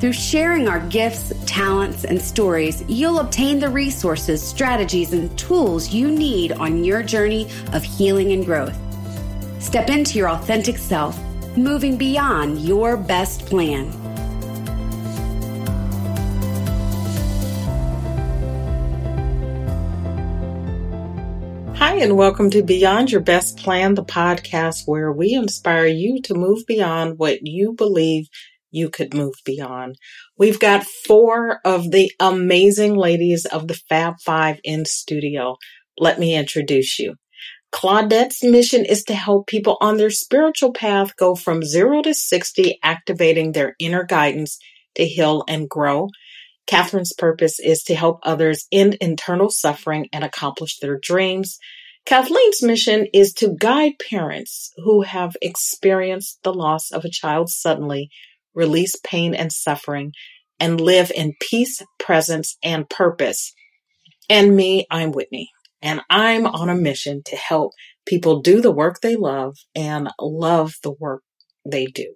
Through sharing our gifts, talents, and stories, you'll obtain the resources, strategies, and tools you need on your journey of healing and growth. Step into your authentic self, moving beyond your best plan. Hi, and welcome to Beyond Your Best Plan, the podcast where we inspire you to move beyond what you believe you could move beyond. We've got four of the amazing ladies of the Fab Five in studio. Let me introduce you. Claudette's mission is to help people on their spiritual path go from zero to 60, activating their inner guidance to heal and grow. Catherine's purpose is to help others end internal suffering and accomplish their dreams. Kathleen's mission is to guide parents who have experienced the loss of a child suddenly, release pain and suffering, and live in peace, presence, and purpose. And me, I'm Whitney, and I'm on a mission to help people do the work they love and love the work they do.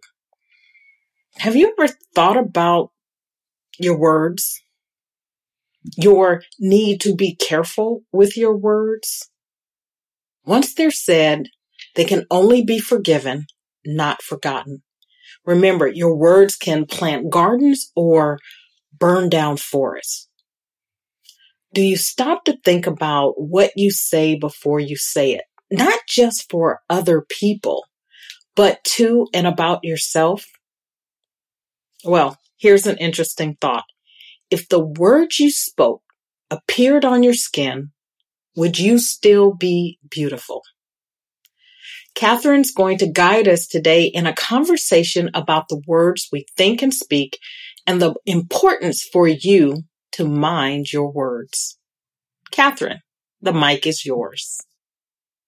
Have you ever thought about your words, your need to be careful with your words. Once they're said, they can only be forgiven, not forgotten. Remember, your words can plant gardens or burn down forests. Do you stop to think about what you say before you say it? Not just for other people, but to and about yourself? Well, Here's an interesting thought. If the words you spoke appeared on your skin, would you still be beautiful? Catherine's going to guide us today in a conversation about the words we think and speak and the importance for you to mind your words. Catherine, the mic is yours.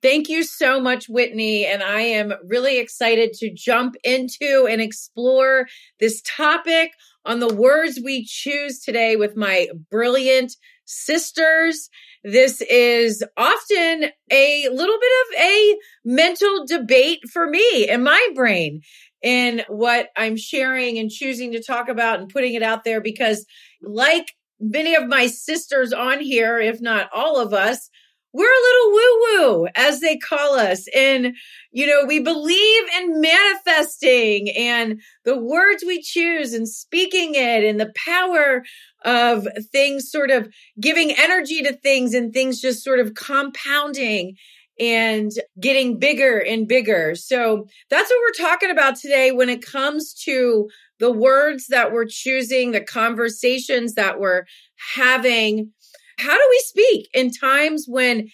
Thank you so much, Whitney. And I am really excited to jump into and explore this topic on the words we choose today with my brilliant sisters. This is often a little bit of a mental debate for me in my brain in what I'm sharing and choosing to talk about and putting it out there because like many of my sisters on here, if not all of us, we're a little woo woo, as they call us. And, you know, we believe in manifesting and the words we choose and speaking it and the power of things sort of giving energy to things and things just sort of compounding and getting bigger and bigger. So that's what we're talking about today when it comes to the words that we're choosing, the conversations that we're having how do we speak in times when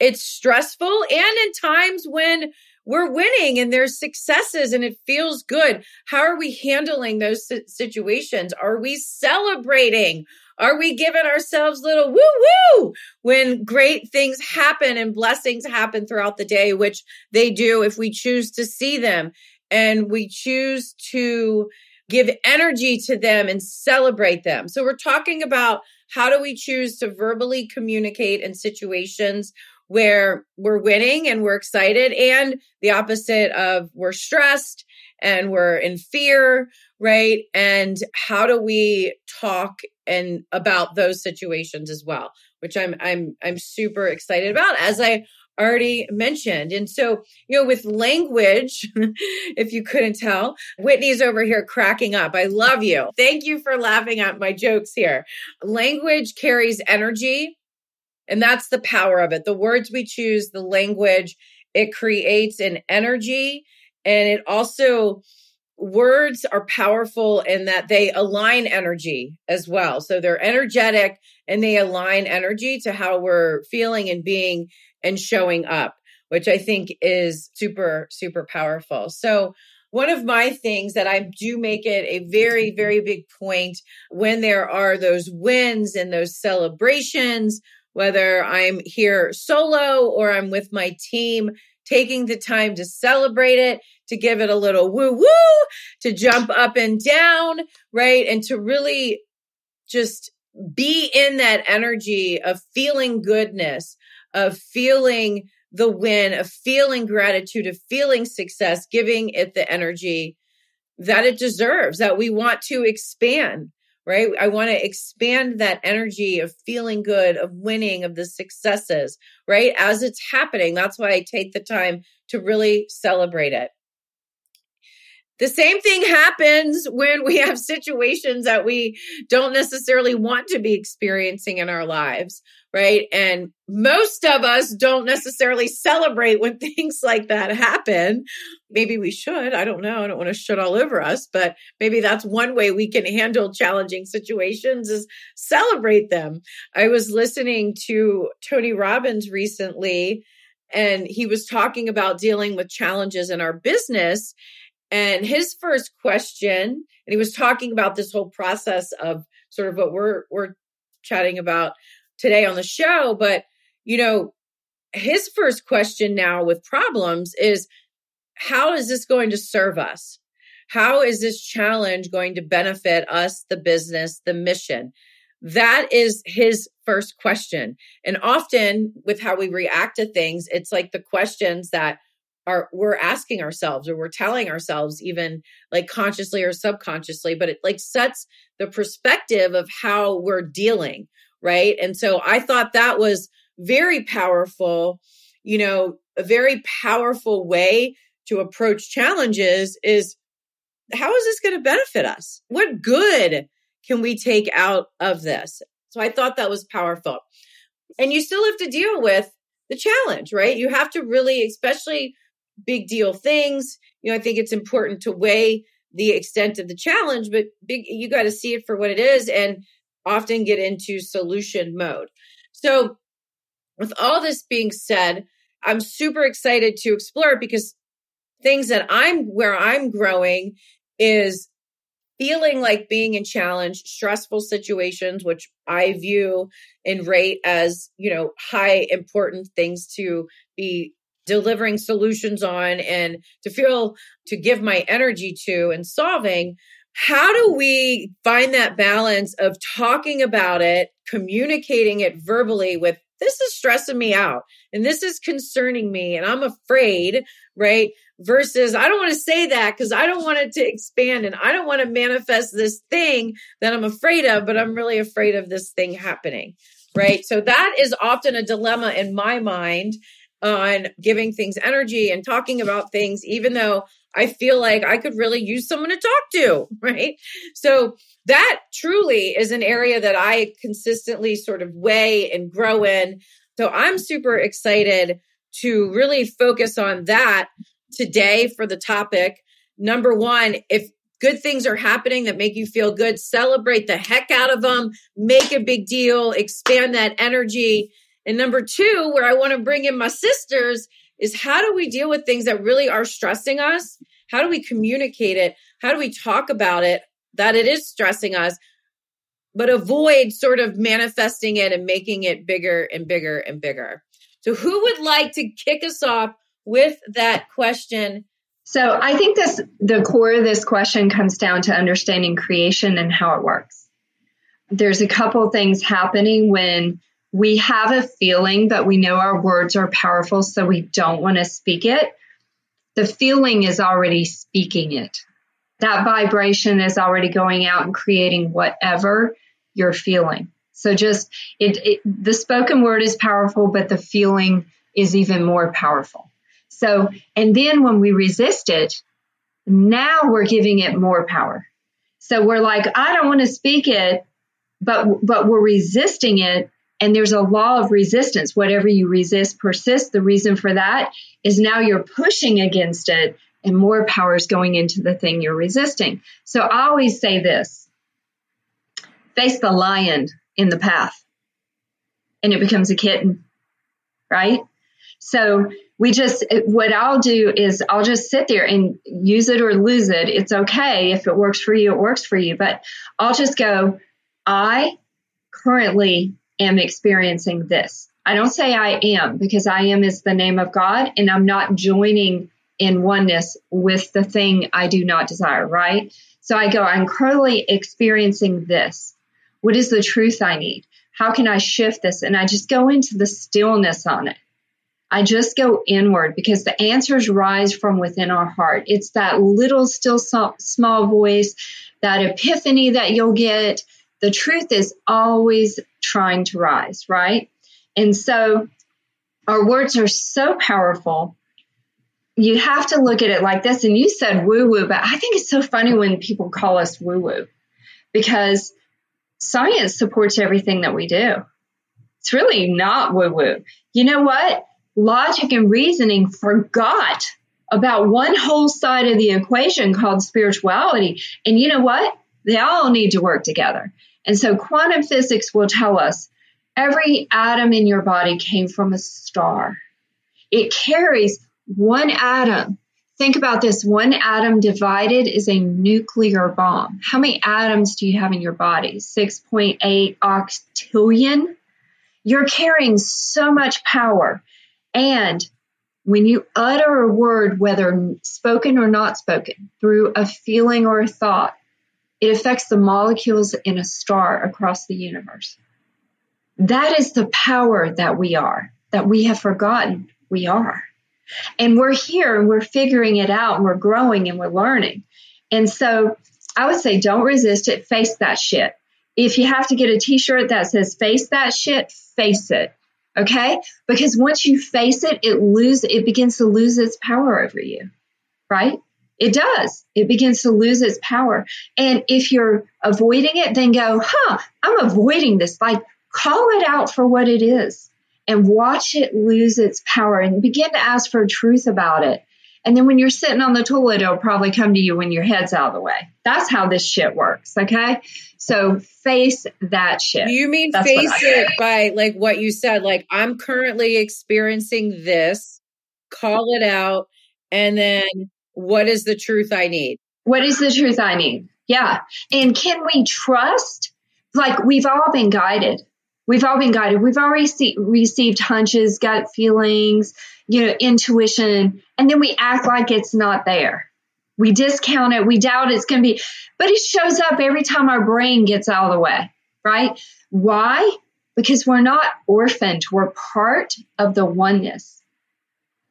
it's stressful and in times when we're winning and there's successes and it feels good? How are we handling those situations? Are we celebrating? Are we giving ourselves little woo woo when great things happen and blessings happen throughout the day, which they do if we choose to see them and we choose to give energy to them and celebrate them. So we're talking about how do we choose to verbally communicate in situations where we're winning and we're excited and the opposite of we're stressed and we're in fear, right? And how do we talk and about those situations as well, which I'm I'm I'm super excited about as I already mentioned. And so, you know, with language, if you couldn't tell, Whitney's over here cracking up. I love you. Thank you for laughing at my jokes here. Language carries energy, and that's the power of it. The words we choose, the language, it creates an energy and it also words are powerful in that they align energy as well. So they're energetic and they align energy to how we're feeling and being and showing up, which I think is super, super powerful. So one of my things that I do make it a very, very big point when there are those wins and those celebrations, whether I'm here solo or I'm with my team, taking the time to celebrate it, to give it a little woo woo, to jump up and down, right? And to really just be in that energy of feeling goodness, of feeling the win, of feeling gratitude, of feeling success, giving it the energy that it deserves, that we want to expand, right? I want to expand that energy of feeling good, of winning, of the successes, right? As it's happening. That's why I take the time to really celebrate it. The same thing happens when we have situations that we don't necessarily want to be experiencing in our lives, right? And most of us don't necessarily celebrate when things like that happen. Maybe we should. I don't know. I don't want to shut all over us, but maybe that's one way we can handle challenging situations is celebrate them. I was listening to Tony Robbins recently and he was talking about dealing with challenges in our business and his first question, and he was talking about this whole process of sort of what we're we're chatting about today on the show, but you know, his first question now with problems is how is this going to serve us? How is this challenge going to benefit us, the business, the mission? That is his first question. And often with how we react to things, it's like the questions that are we're asking ourselves or we're telling ourselves even like consciously or subconsciously but it like sets the perspective of how we're dealing right? And so i thought that was very powerful you know a very powerful way to approach challenges is how is this going to benefit us? What good can we take out of this? So i thought that was powerful. And you still have to deal with the challenge right? You have to really especially big deal things. You know, I think it's important to weigh the extent of the challenge, but big, you got to see it for what it is and often get into solution mode. So, with all this being said, I'm super excited to explore because things that I'm where I'm growing is feeling like being in challenge, stressful situations, which I view and rate as, you know, high important things to be delivering solutions on and to feel to give my energy to and solving how do we find that balance of talking about it communicating it verbally with this is stressing me out and this is concerning me and i'm afraid right versus i don't want to say that because i don't want it to expand and i don't want to manifest this thing that i'm afraid of but i'm really afraid of this thing happening right? So that is often a dilemma in my mind on giving things energy and talking about things, even though I feel like I could really use someone to talk to, right? So that truly is an area that I consistently sort of weigh and grow in. So I'm super excited to really focus on that today for the topic. Number one, if good things are happening that make you feel good, celebrate the heck out of them, make a big deal, expand that energy and number two, where I want to bring in my sisters is how do we deal with things that really are stressing us? How do we communicate it? How do we talk about it that it is stressing us, but avoid sort of manifesting it and making it bigger and bigger and bigger? So, who would like to kick us off with that question? So, I think this the core of this question comes down to understanding creation and how it works. There's a couple things happening when we have a feeling, but we know our words are powerful, so we don't want to speak it. The feeling is already speaking it. That vibration is already going out and creating whatever you're feeling. So just it, it the spoken word is powerful, but the feeling is even more powerful. So, and then when we resist it, now we're giving it more power. So we're like, I don't want to speak it, but but we're resisting it and there's a law of resistance. Whatever you resist persists. The reason for that is now you're pushing against it and more power is going into the thing you're resisting. So I always say this face the lion in the path and it becomes a kitten, right? So we just, what I'll do is I'll just sit there and use it or lose it. It's okay. If it works for you, it works for you. But I'll just go, I currently am experiencing this. I don't say I am because I am is the name of God and I'm not joining in oneness with the thing I do not desire, right? So I go, I'm currently experiencing this. What is the truth I need? How can I shift this? And I just go into the stillness on it. I just go inward because the answers rise from within our heart. It's that little, still small voice, that epiphany that you'll get. The truth is always trying to rise, right? And so our words are so powerful. You have to look at it like this. And you said woo woo, but I think it's so funny when people call us woo woo because science supports everything that we do. It's really not woo woo. You know what? Logic and reasoning forgot about one whole side of the equation called spirituality. And you know what? They all need to work together. And so quantum physics will tell us every atom in your body came from a star. It carries one atom Think about this one atom divided is a nuclear bomb. How many atoms do you have in your body? 6.8 octillion? You're carrying so much power. And when you utter a word, whether spoken or not spoken, through a feeling or a thought, it affects the molecules in a star across the universe. That is the power that we are, that we have forgotten we are. And we're here and we're figuring it out and we're growing and we're learning. And so I would say don't resist it, face that shit. If you have to get a t shirt that says face that shit, face it. Okay? Because once you face it, it lose it begins to lose its power over you. Right? It does. It begins to lose its power. And if you're avoiding it, then go, huh, I'm avoiding this. Like call it out for what it is and watch it lose its power and begin to ask for truth about it. And then when you're sitting on the toilet, it'll probably come to you when your head's out of the way. That's how this shit works. Okay. So face that shit. You mean That's face it by like what you said, like I'm currently experiencing this, call it out. And then what is the truth I need? What is the truth I need? Yeah. And can we trust? Like we've all been guided We've all been guided. We've already see, received hunches, gut feelings, you know, intuition, and then we act like it's not there. We discount it. We doubt it's going to be, but it shows up every time our brain gets out of the way, right? Why? Because we're not orphaned. We're part of the oneness.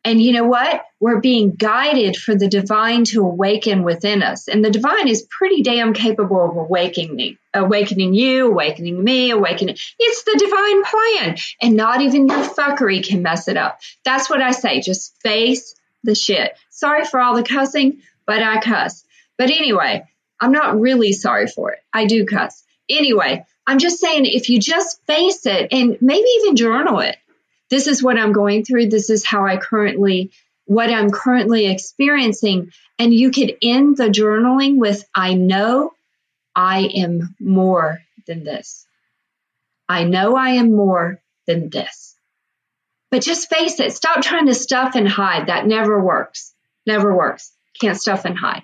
And you know what? We're being guided for the divine to awaken within us. And the divine is pretty damn capable of awakening, awakening you, awakening me, awakening. It's the divine plan. And not even your fuckery can mess it up. That's what I say. Just face the shit. Sorry for all the cussing, but I cuss. But anyway, I'm not really sorry for it. I do cuss. Anyway, I'm just saying if you just face it and maybe even journal it this is what I'm going through. This is how I currently, what I'm currently experiencing. And you could end the journaling with, I know I am more than this. I know I am more than this. But just face it. Stop trying to stuff and hide. That never works. Never works. Can't stuff and hide.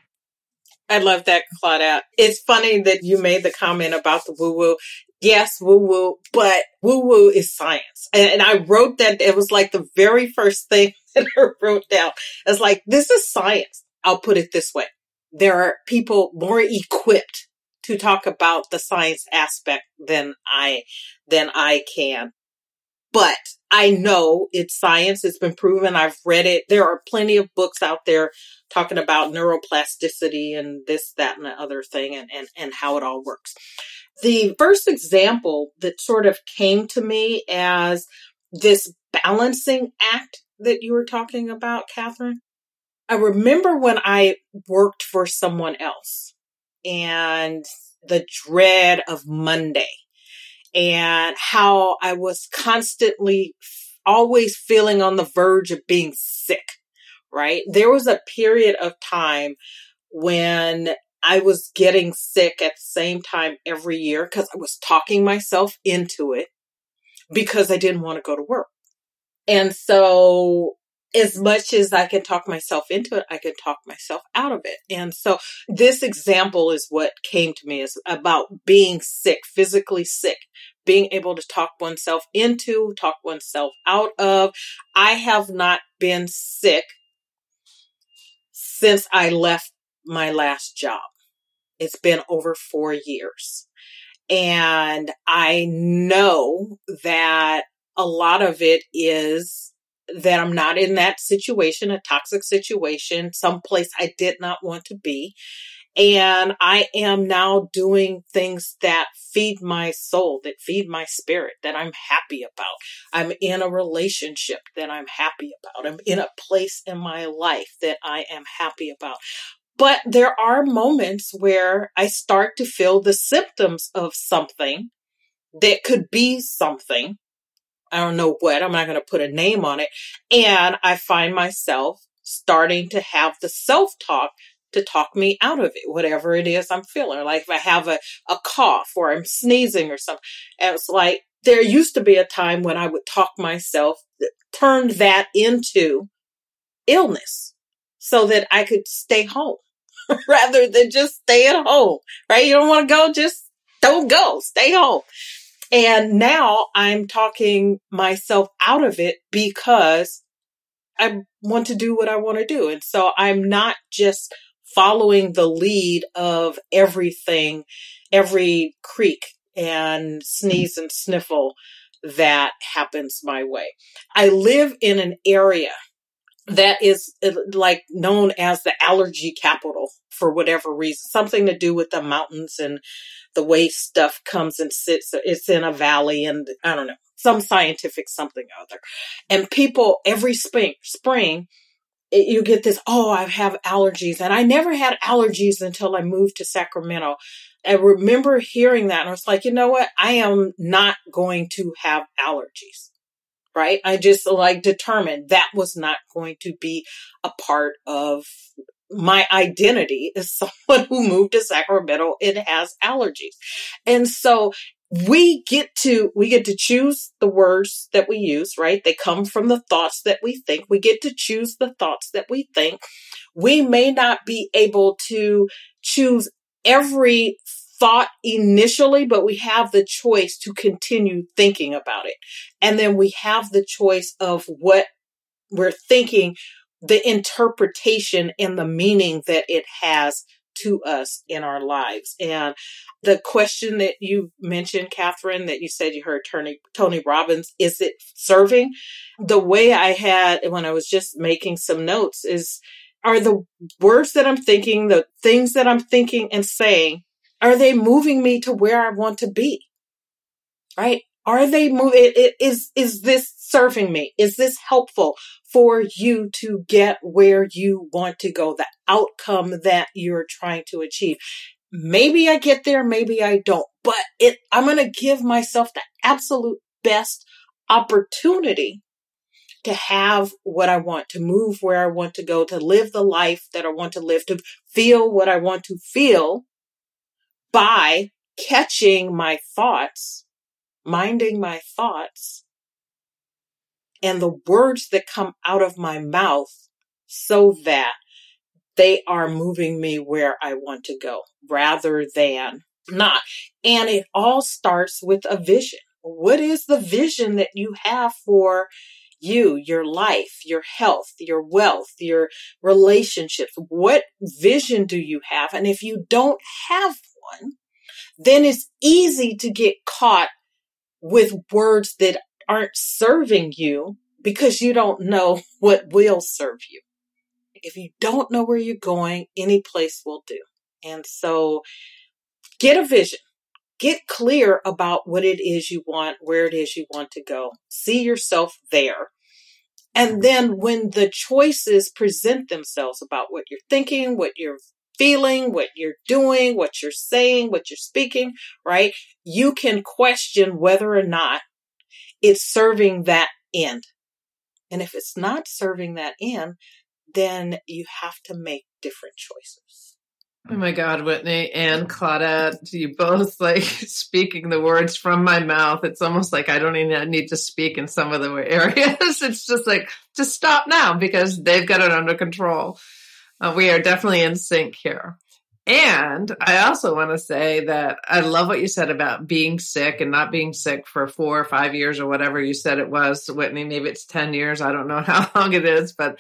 I love that, Claudette. It's funny that you made the comment about the woo woo yes, woo woo, but woo woo is science. And, and, I wrote that, it was like the very first thing that I wrote down. It's like, this is science. I'll put it this way. There are people more equipped to talk about the science aspect than I, than I can. But I know it's science. It's been proven. I've read it. There are plenty of books out there talking about neuroplasticity and this, that, and the other thing and, and, and how it all works. The first example that sort of came to me as this balancing act that you were talking about, Catherine, I remember when I worked for someone else and the dread of Monday and how I was constantly always feeling on the verge of being sick, right? There was a period of time when I was getting sick at the same time every year because I was talking myself into it because I didn't want to go to work. And so as much as I can talk myself into it, I can talk myself out of it. And so this example is what came to me is about being sick, physically sick, being able to talk oneself into, talk oneself out of. I have not been sick since I left my last job. It's been over four years. And I know that a lot of it is that I'm not in that situation, a toxic situation, someplace I did not want to be. And I am now doing things that feed my soul, that feed my spirit, that I'm happy about. I'm in a relationship that I'm happy about. I'm in a place in my life that I am happy about. But there are moments where I start to feel the symptoms of something that could be something I don't know what, I'm not going to put a name on it. And I find myself starting to have the self talk to talk me out of it, whatever it is I'm feeling. Like if I have a, a cough or I'm sneezing or something, and it's like there used to be a time when I would talk myself, turn that into illness so that I could stay home rather than just stay at home, right? You don't want to go, just don't go, stay home. And now I'm talking myself out of it because I want to do what I want to do. And so I'm not just following the lead of everything, every creak and sneeze and sniffle that happens my way. I live in an area that is uh, like known as the allergy capital for whatever reason, something to do with the mountains and the way stuff comes and sits. It's in a valley and I don't know, some scientific something or other. And people every spring, spring, it, you get this, oh, I have allergies. And I never had allergies until I moved to Sacramento. I remember hearing that and I was like, you know what? I am not going to have allergies right? I just like determined that was not going to be a part of my identity as someone who moved to Sacramento and has allergies. And so we get to, we get to choose the words that we use, right? They come from the thoughts that we think. We get to choose the thoughts that we think. We may not be able to choose every thought initially, but we have the choice to continue thinking about it. And then we have the choice of what we're thinking, the interpretation and the meaning that it has to us in our lives. And the question that you mentioned, Catherine, that you said you heard Tony, Tony Robbins, is it serving? The way I had when I was just making some notes is, are the words that I'm thinking, the things that I'm thinking and saying, are they moving me to where I want to be? Right? Are they moving? Is, is this serving me? Is this helpful for you to get where you want to go? The outcome that you're trying to achieve. Maybe I get there, maybe I don't, but it, I'm going to give myself the absolute best opportunity to have what I want, to move where I want to go, to live the life that I want to live, to feel what I want to feel by catching my thoughts, minding my thoughts, and the words that come out of my mouth so that they are moving me where I want to go rather than not. And it all starts with a vision. What is the vision that you have for you, your life, your health, your wealth, your relationships? What vision do you have? And if you don't have one, then it's easy to get caught with words that aren't serving you because you don't know what will serve you. If you don't know where you're going, any place will do. And so get a vision. Get clear about what it is you want, where it is you want to go. See yourself there. And then when the choices present themselves about what you're thinking, what you're feeling, what you're doing, what you're saying, what you're speaking, right? You can question whether or not it's serving that end. And if it's not serving that end, then you have to make different choices. Oh my God, Whitney and Claudette, you both like speaking the words from my mouth. It's almost like I don't even need to speak in some of the areas. It's just like, just stop now because they've got it under control. Uh, we are definitely in sync here. And I also want to say that I love what you said about being sick and not being sick for four or five years or whatever you said it was, Whitney. Maybe it's 10 years. I don't know how long it is, but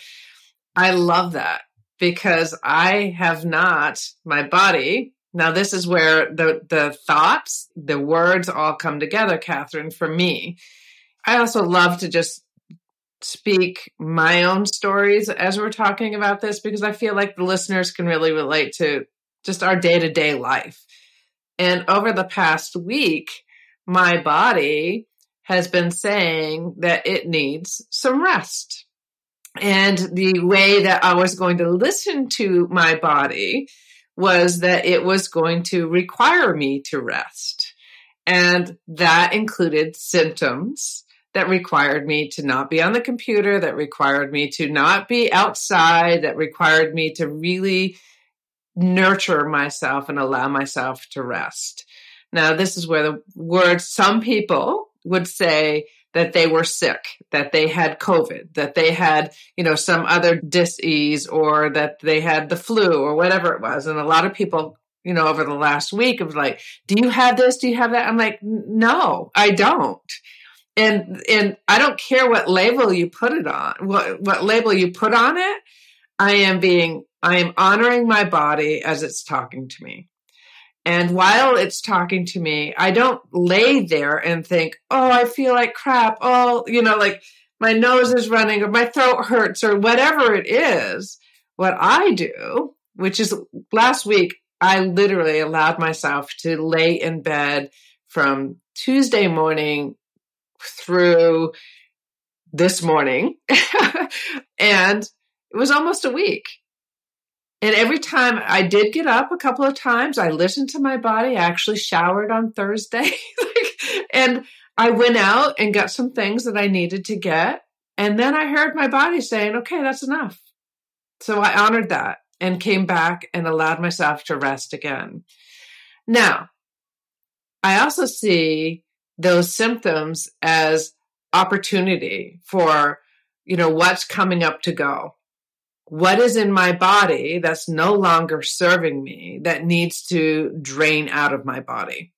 I love that because I have not, my body. Now, this is where the, the thoughts, the words all come together, Catherine, for me. I also love to just speak my own stories as we're talking about this because I feel like the listeners can really relate to just our day to day life. And over the past week, my body has been saying that it needs some rest. And the way that I was going to listen to my body was that it was going to require me to rest. And that included symptoms that required me to not be on the computer, that required me to not be outside, that required me to really nurture myself and allow myself to rest. Now, this is where the word some people would say that they were sick, that they had COVID, that they had, you know, some other disease or that they had the flu or whatever it was. And a lot of people, you know, over the last week of like, do you have this? Do you have that? I'm like, no, I don't. And, and I don't care what label you put it on, what, what label you put on it. I am being, I am honoring my body as it's talking to me. And while it's talking to me, I don't lay there and think, oh, I feel like crap. Oh, you know, like my nose is running or my throat hurts or whatever it is. What I do, which is last week, I literally allowed myself to lay in bed from Tuesday morning through this morning. and it was almost a week. And every time I did get up a couple of times, I listened to my body. I actually showered on Thursday. and I went out and got some things that I needed to get. And then I heard my body saying, okay, that's enough. So I honored that and came back and allowed myself to rest again. Now, I also see those symptoms as opportunity for, you know, what's coming up to go. What is in my body that's no longer serving me that needs to drain out of my body?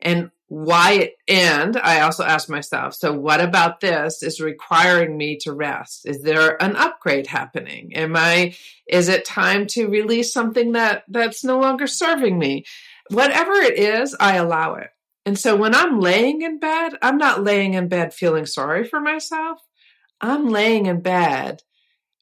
And why and i also ask myself so what about this is requiring me to rest? Is there an upgrade happening? Am i is it time to release something that that's no longer serving me? Whatever it is i allow it and so when i'm laying in bed i'm not laying in bed feeling sorry for myself. I'm laying in bed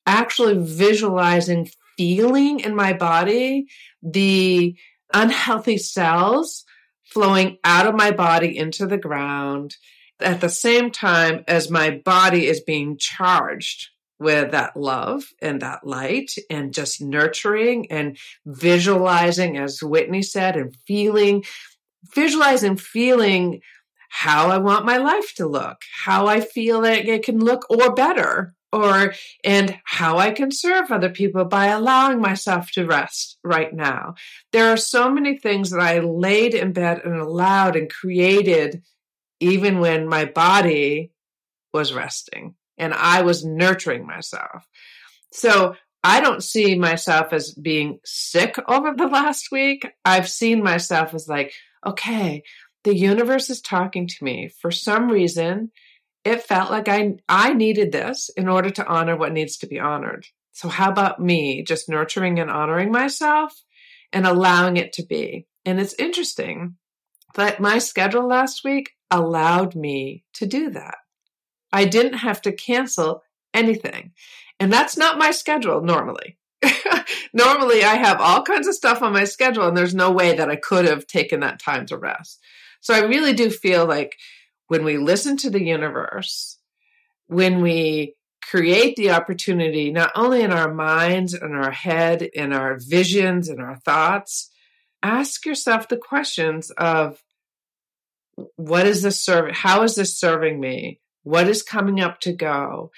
actually visualizing feeling in my body the unhealthy cells flowing out of my body into the ground at the same time as my body is being charged with that love and that light and just nurturing and visualizing, as Whitney said, and feeling, visualizing, feeling how I want my life to look, how I feel like it can look or better or and how I can serve other people by allowing myself to rest right now. There are so many things that I laid in bed and allowed and created even when my body was resting and I was nurturing myself. So I don't see myself as being sick over the last week. I've seen myself as like, okay, the universe is talking to me for some reason it felt like I I needed this in order to honor what needs to be honored. So how about me just nurturing and honoring myself and allowing it to be? And it's interesting that my schedule last week allowed me to do that. I didn't have to cancel anything. And that's not my schedule normally. normally I have all kinds of stuff on my schedule and there's no way that I could have taken that time to rest. So I really do feel like when we listen to the universe, when we create the opportunity, not only in our minds and our head, in our visions and our thoughts, ask yourself the questions of what is this serving? How is this serving me? What is coming up to go?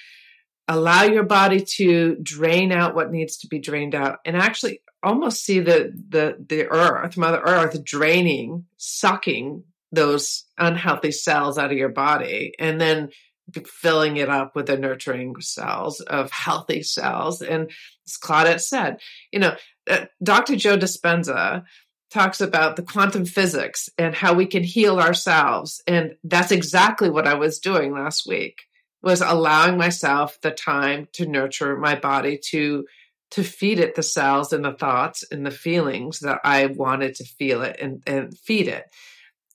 Allow your body to drain out what needs to be drained out and actually almost see the the the earth, Mother Earth, draining, sucking those unhealthy cells out of your body, and then filling it up with the nurturing cells of healthy cells. And as Claudette said, you know, uh, Dr. Joe Dispenza talks about the quantum physics and how we can heal ourselves. And that's exactly what I was doing last week was allowing myself the time to nurture my body to to feed it the cells and the thoughts and the feelings that I wanted to feel it and, and feed it.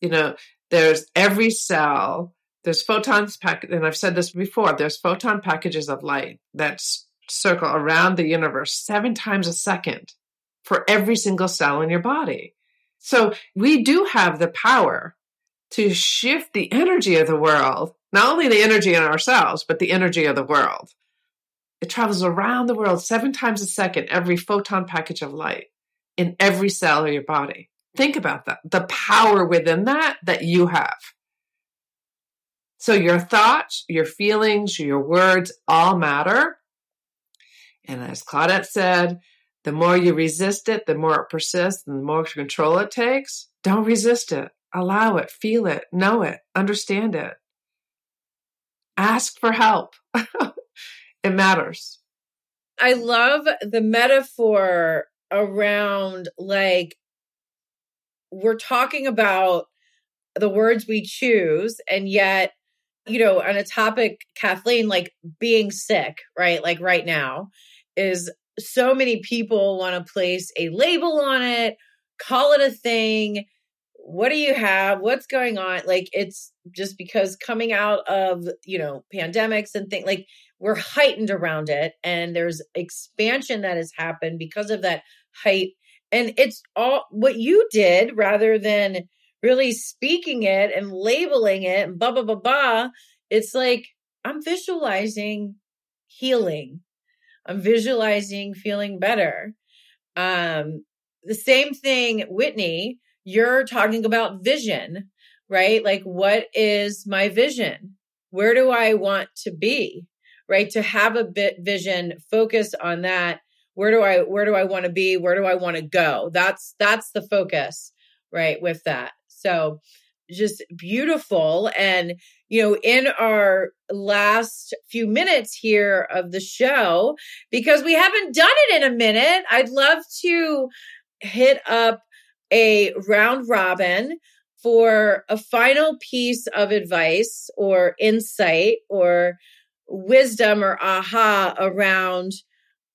You know, there's every cell, there's photons pack and I've said this before, there's photon packages of light that circle around the universe seven times a second for every single cell in your body. So we do have the power to shift the energy of the world, not only the energy in ourselves, but the energy of the world. It travels around the world seven times a second, every photon package of light in every cell of your body. Think about that. The power within that that you have. So your thoughts, your feelings, your words all matter. And as Claudette said, the more you resist it, the more it persists and the more control it takes. Don't resist it. Allow it, feel it, know it, understand it. Ask for help. it matters. I love the metaphor around like we're talking about the words we choose and yet you know on a topic Kathleen like being sick right like right now is so many people want to place a label on it, call it a thing. What do you have? What's going on? Like it's just because coming out of, you know, pandemics and things like we're heightened around it and there's expansion that has happened because of that height and it's all what you did rather than really speaking it and labeling it and blah blah blah blah it's like i'm visualizing healing I'm visualizing feeling better. Um, the same thing, Whitney, you're talking about vision, right? Like, what is my vision? Where do I want to be? Right. To have a bit vision, focus on that. Where do I, where do I want to be? Where do I want to go? That's, that's the focus, right? With that. So just beautiful. And, you know, in our last few minutes here of the show, because we haven't done it in a minute, I'd love to hit up a round robin for a final piece of advice or insight or wisdom or aha around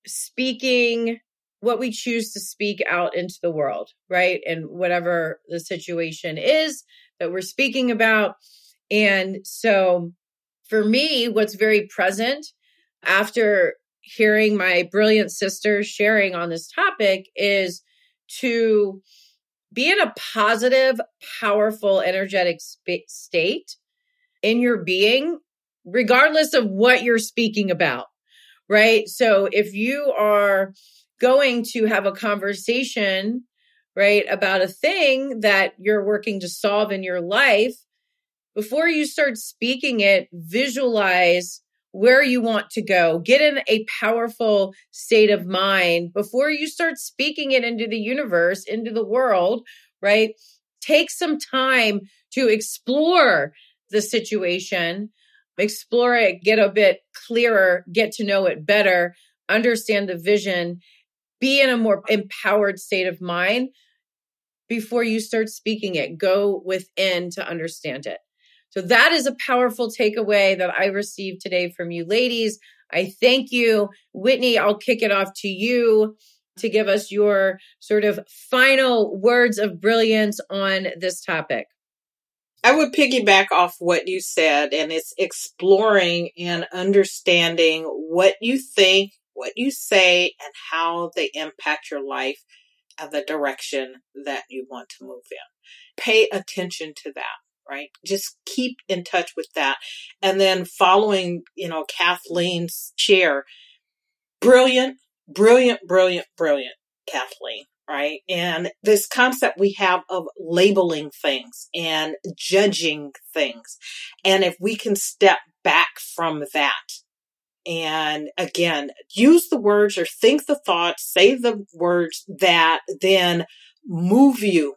speaking what we choose to speak out into the world, right? And whatever the situation is that we're speaking about. And so for me, what's very present after hearing my brilliant sister sharing on this topic is to be in a positive, powerful, energetic sp- state in your being, regardless of what you're speaking about. Right. So if you are going to have a conversation right? About a thing that you're working to solve in your life, before you start speaking it, visualize where you want to go. Get in a powerful state of mind before you start speaking it into the universe, into the world, right? Take some time to explore the situation, explore it, get a bit clearer, get to know it better, understand the vision, be in a more empowered state of mind before you start speaking it. Go within to understand it. So that is a powerful takeaway that I received today from you ladies. I thank you. Whitney, I'll kick it off to you to give us your sort of final words of brilliance on this topic. I would piggyback off what you said, and it's exploring and understanding what you think, what you say, and how they impact your life and the direction that you want to move in. Pay attention to that, right? Just keep in touch with that. And then following, you know, Kathleen's share, brilliant, brilliant, brilliant, brilliant, Kathleen, right? And this concept we have of labeling things and judging things. And if we can step back from that And again, use the words or think the thoughts, say the words that then move you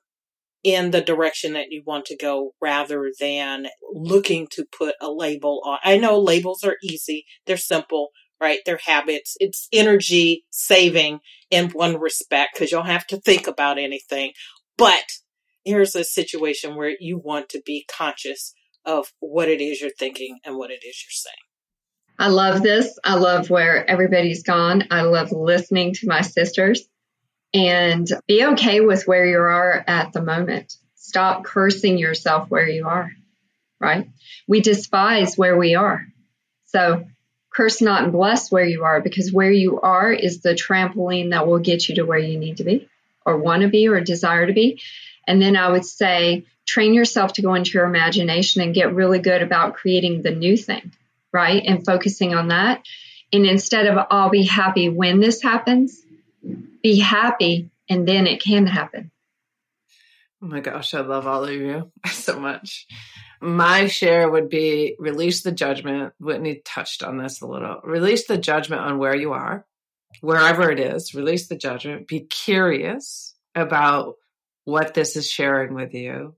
in the direction that you want to go rather than looking to put a label on. I know labels are easy. They're simple, right? They're habits. It's energy saving in one respect because you'll have to think about anything. But here's a situation where you want to be conscious of what it is you're thinking and what it is you're saying. I love this. I love where everybody's gone. I love listening to my sisters and be okay with where you are at the moment. Stop cursing yourself where you are, right? We despise where we are. So curse not and bless where you are because where you are is the trampoline that will get you to where you need to be or want to be or desire to be. And then I would say train yourself to go into your imagination and get really good about creating the new thing, right? And focusing on that. And instead of I'll be happy when this happens, be happy and then it can happen. Oh my gosh, I love all of you so much. My share would be release the judgment. Whitney touched on this a little. Release the judgment on where you are, wherever it is. Release the judgment. Be curious about what this is sharing with you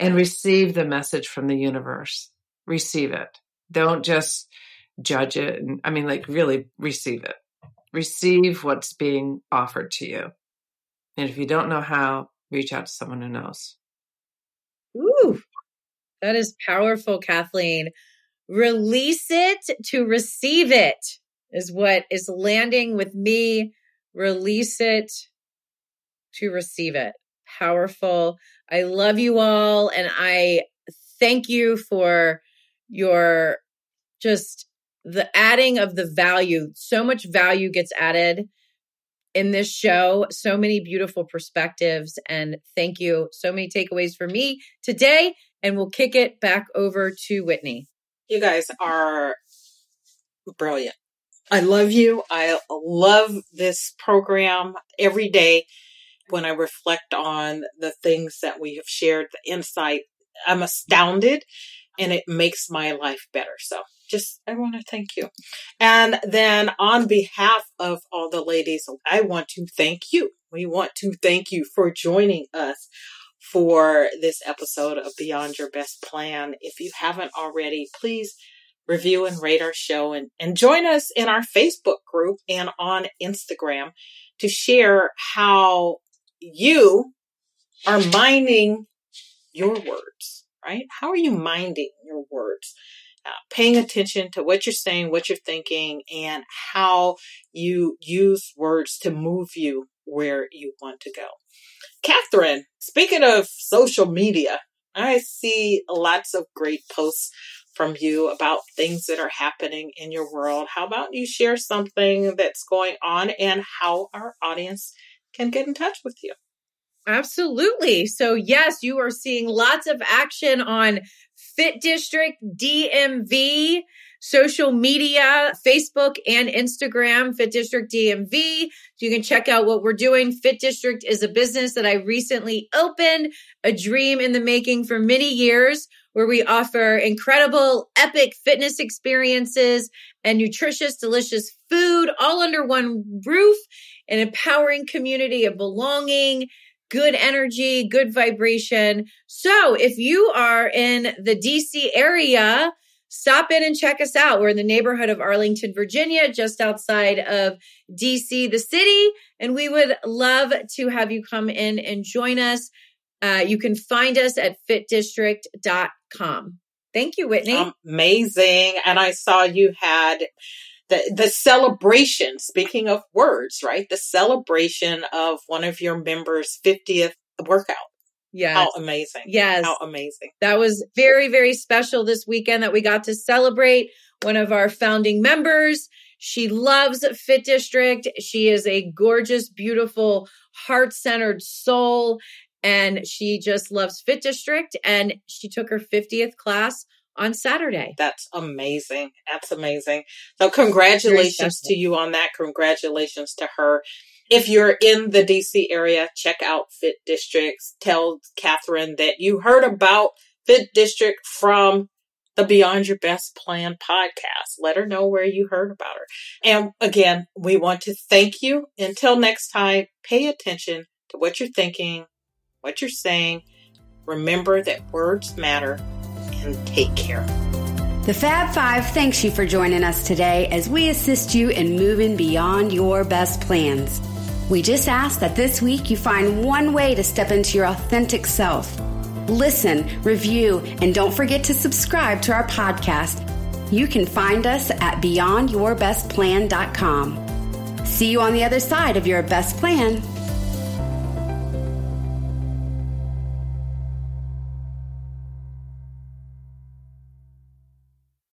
and receive the message from the universe. Receive it. Don't just judge it. And, I mean, like, really receive it. Receive what's being offered to you. And if you don't know how, reach out to someone who knows. Ooh, that is powerful, Kathleen. Release it to receive it is what is landing with me. Release it to receive it. Powerful. I love you all. And I thank you for your just the adding of the value. So much value gets added in this show. So many beautiful perspectives. And thank you. So many takeaways for me today. And we'll kick it back over to Whitney. You guys are brilliant. I love you. I love this program every day when I reflect on the things that we have shared, the insight. I'm astounded and it makes my life better. So just, I want to thank you. And then on behalf of all the ladies, I want to thank you. We want to thank you for joining us for this episode of Beyond Your Best Plan. If you haven't already, please review and rate our show and, and join us in our Facebook group and on Instagram to share how you are mining your words, right? How are you minding your words? Uh, paying attention to what you're saying, what you're thinking, and how you use words to move you where you want to go. Catherine, speaking of social media, I see lots of great posts from you about things that are happening in your world. How about you share something that's going on and how our audience can get in touch with you? Absolutely. So, yes, you are seeing lots of action on Fit District DMV social media, Facebook and Instagram, Fit District DMV. You can check out what we're doing. Fit District is a business that I recently opened, a dream in the making for many years, where we offer incredible, epic fitness experiences and nutritious, delicious food all under one roof, an empowering community of belonging good energy, good vibration. So if you are in the DC area, stop in and check us out. We're in the neighborhood of Arlington, Virginia, just outside of DC, the city. And we would love to have you come in and join us. Uh, you can find us at fitdistrict.com. Thank you, Whitney. Amazing. And I saw you had the, the celebration, speaking of words, right? The celebration of one of your members' 50th workout. Yeah. How amazing. Yes. How amazing. That was very, very special this weekend that we got to celebrate one of our founding members. She loves Fit District. She is a gorgeous, beautiful, heart centered soul. And she just loves Fit District. And she took her 50th class on Saturday. That's amazing. That's amazing. So congratulations to you on that. Congratulations to her. If you're in the DC area, check out Fit Districts. Tell Catherine that you heard about Fit District from the Beyond Your Best Plan podcast. Let her know where you heard about her. And again, we want to thank you. Until next time, pay attention to what you're thinking, what you're saying. Remember that words matter and take care. The Fab Five thanks you for joining us today as we assist you in moving beyond your best plans. We just ask that this week you find one way to step into your authentic self. Listen, review, and don't forget to subscribe to our podcast. You can find us at beyondyourbestplan.com. See you on the other side of your best plan.